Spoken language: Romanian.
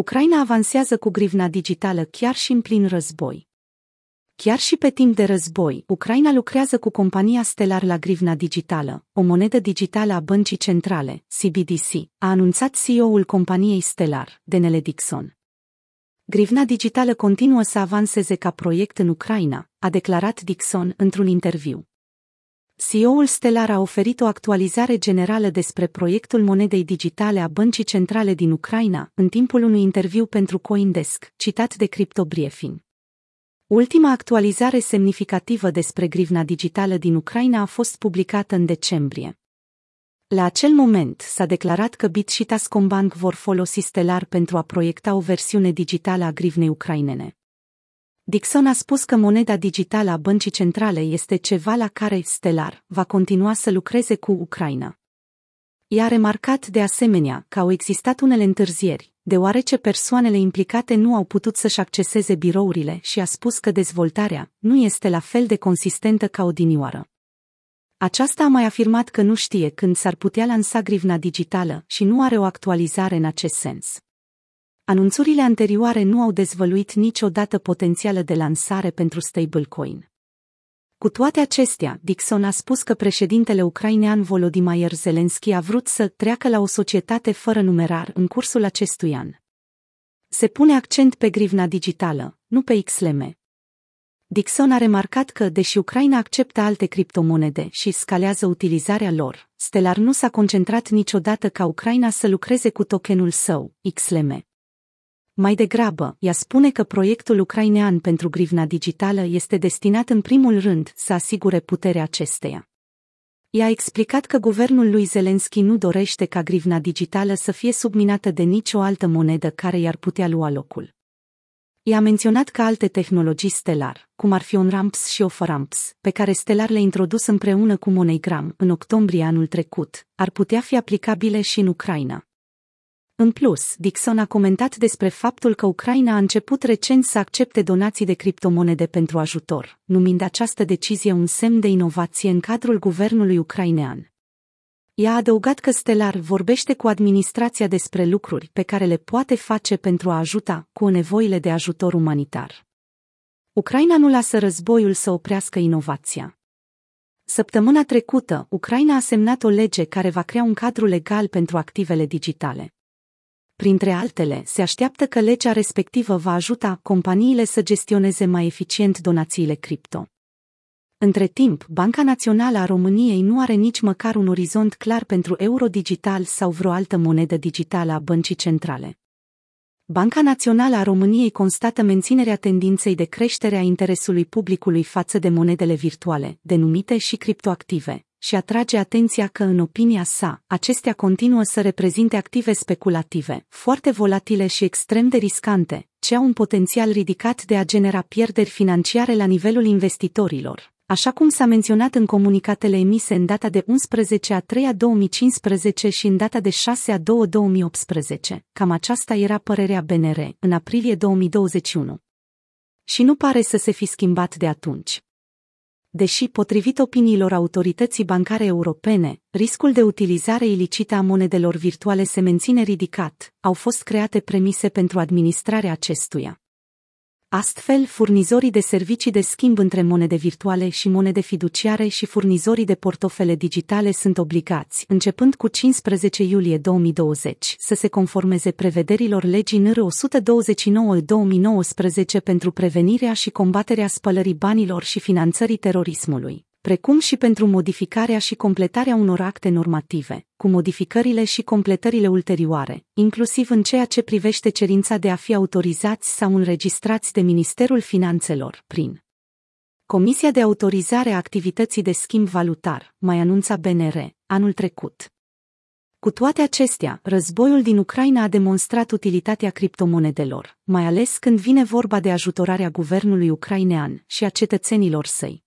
Ucraina avansează cu grivna digitală chiar și în plin război. Chiar și pe timp de război, Ucraina lucrează cu compania Stellar la grivna digitală, o monedă digitală a băncii centrale, CBDC, a anunțat CEO-ul companiei Stellar, Denele Dixon. Grivna digitală continuă să avanseze ca proiect în Ucraina, a declarat Dixon într-un interviu. CEO-ul Stellar a oferit o actualizare generală despre proiectul monedei digitale a Băncii Centrale din Ucraina în timpul unui interviu pentru Coindesk, citat de CryptoBriefing. Ultima actualizare semnificativă despre grivna digitală din Ucraina a fost publicată în decembrie. La acel moment s-a declarat că BIT și Tascombank vor folosi Stellar pentru a proiecta o versiune digitală a grivnei ucrainene. Dixon a spus că moneda digitală a băncii centrale este ceva la care Stellar va continua să lucreze cu Ucraina. I a remarcat de asemenea că au existat unele întârzieri, deoarece persoanele implicate nu au putut să-și acceseze birourile și a spus că dezvoltarea nu este la fel de consistentă ca odinioară. Aceasta a mai afirmat că nu știe când s-ar putea lansa grivna digitală și nu are o actualizare în acest sens. Anunțurile anterioare nu au dezvăluit niciodată potențială de lansare pentru stablecoin. Cu toate acestea, Dixon a spus că președintele ucrainean Volodymyr Zelensky a vrut să treacă la o societate fără numerar în cursul acestui an. Se pune accent pe grivna digitală, nu pe XLM. Dixon a remarcat că, deși Ucraina acceptă alte criptomonede și scalează utilizarea lor, Stellar nu s-a concentrat niciodată ca Ucraina să lucreze cu tokenul său, XLM. Mai degrabă, ea spune că proiectul ucrainean pentru grivna digitală este destinat în primul rând să asigure puterea acesteia. Ea a explicat că guvernul lui Zelensky nu dorește ca grivna digitală să fie subminată de nicio altă monedă care i-ar putea lua locul. Ea a menționat că alte tehnologii stelar, cum ar fi OnRamps și OfferRamps, pe care Stellar le-a introdus împreună cu MoneyGram în octombrie anul trecut, ar putea fi aplicabile și în Ucraina. În plus, Dixon a comentat despre faptul că Ucraina a început recent să accepte donații de criptomonede pentru ajutor, numind această decizie un semn de inovație în cadrul guvernului ucrainean. Ea a adăugat că Stellar vorbește cu administrația despre lucruri pe care le poate face pentru a ajuta cu nevoile de ajutor umanitar. Ucraina nu lasă războiul să oprească inovația. Săptămâna trecută, Ucraina a semnat o lege care va crea un cadru legal pentru activele digitale. Printre altele, se așteaptă că legea respectivă va ajuta companiile să gestioneze mai eficient donațiile cripto. Între timp, Banca Națională a României nu are nici măcar un orizont clar pentru euro digital sau vreo altă monedă digitală a băncii centrale. Banca Națională a României constată menținerea tendinței de creștere a interesului publicului față de monedele virtuale, denumite și criptoactive, și atrage atenția că, în opinia sa, acestea continuă să reprezinte active speculative, foarte volatile și extrem de riscante, ce au un potențial ridicat de a genera pierderi financiare la nivelul investitorilor. Așa cum s-a menționat în comunicatele emise în data de 11 a 3 a 2015 și în data de 6 a 2 2018, cam aceasta era părerea BNR în aprilie 2021. Și nu pare să se fi schimbat de atunci deși, potrivit opiniilor autorității bancare europene, riscul de utilizare ilicită a monedelor virtuale se menține ridicat, au fost create premise pentru administrarea acestuia. Astfel, furnizorii de servicii de schimb între monede virtuale și monede fiduciare și furnizorii de portofele digitale sunt obligați, începând cu 15 iulie 2020, să se conformeze prevederilor legii NR 129-2019 pentru prevenirea și combaterea spălării banilor și finanțării terorismului precum și pentru modificarea și completarea unor acte normative, cu modificările și completările ulterioare, inclusiv în ceea ce privește cerința de a fi autorizați sau înregistrați de Ministerul Finanțelor, prin Comisia de autorizare a activității de schimb valutar, mai anunța BNR, anul trecut. Cu toate acestea, războiul din Ucraina a demonstrat utilitatea criptomonedelor, mai ales când vine vorba de ajutorarea guvernului ucrainean și a cetățenilor săi.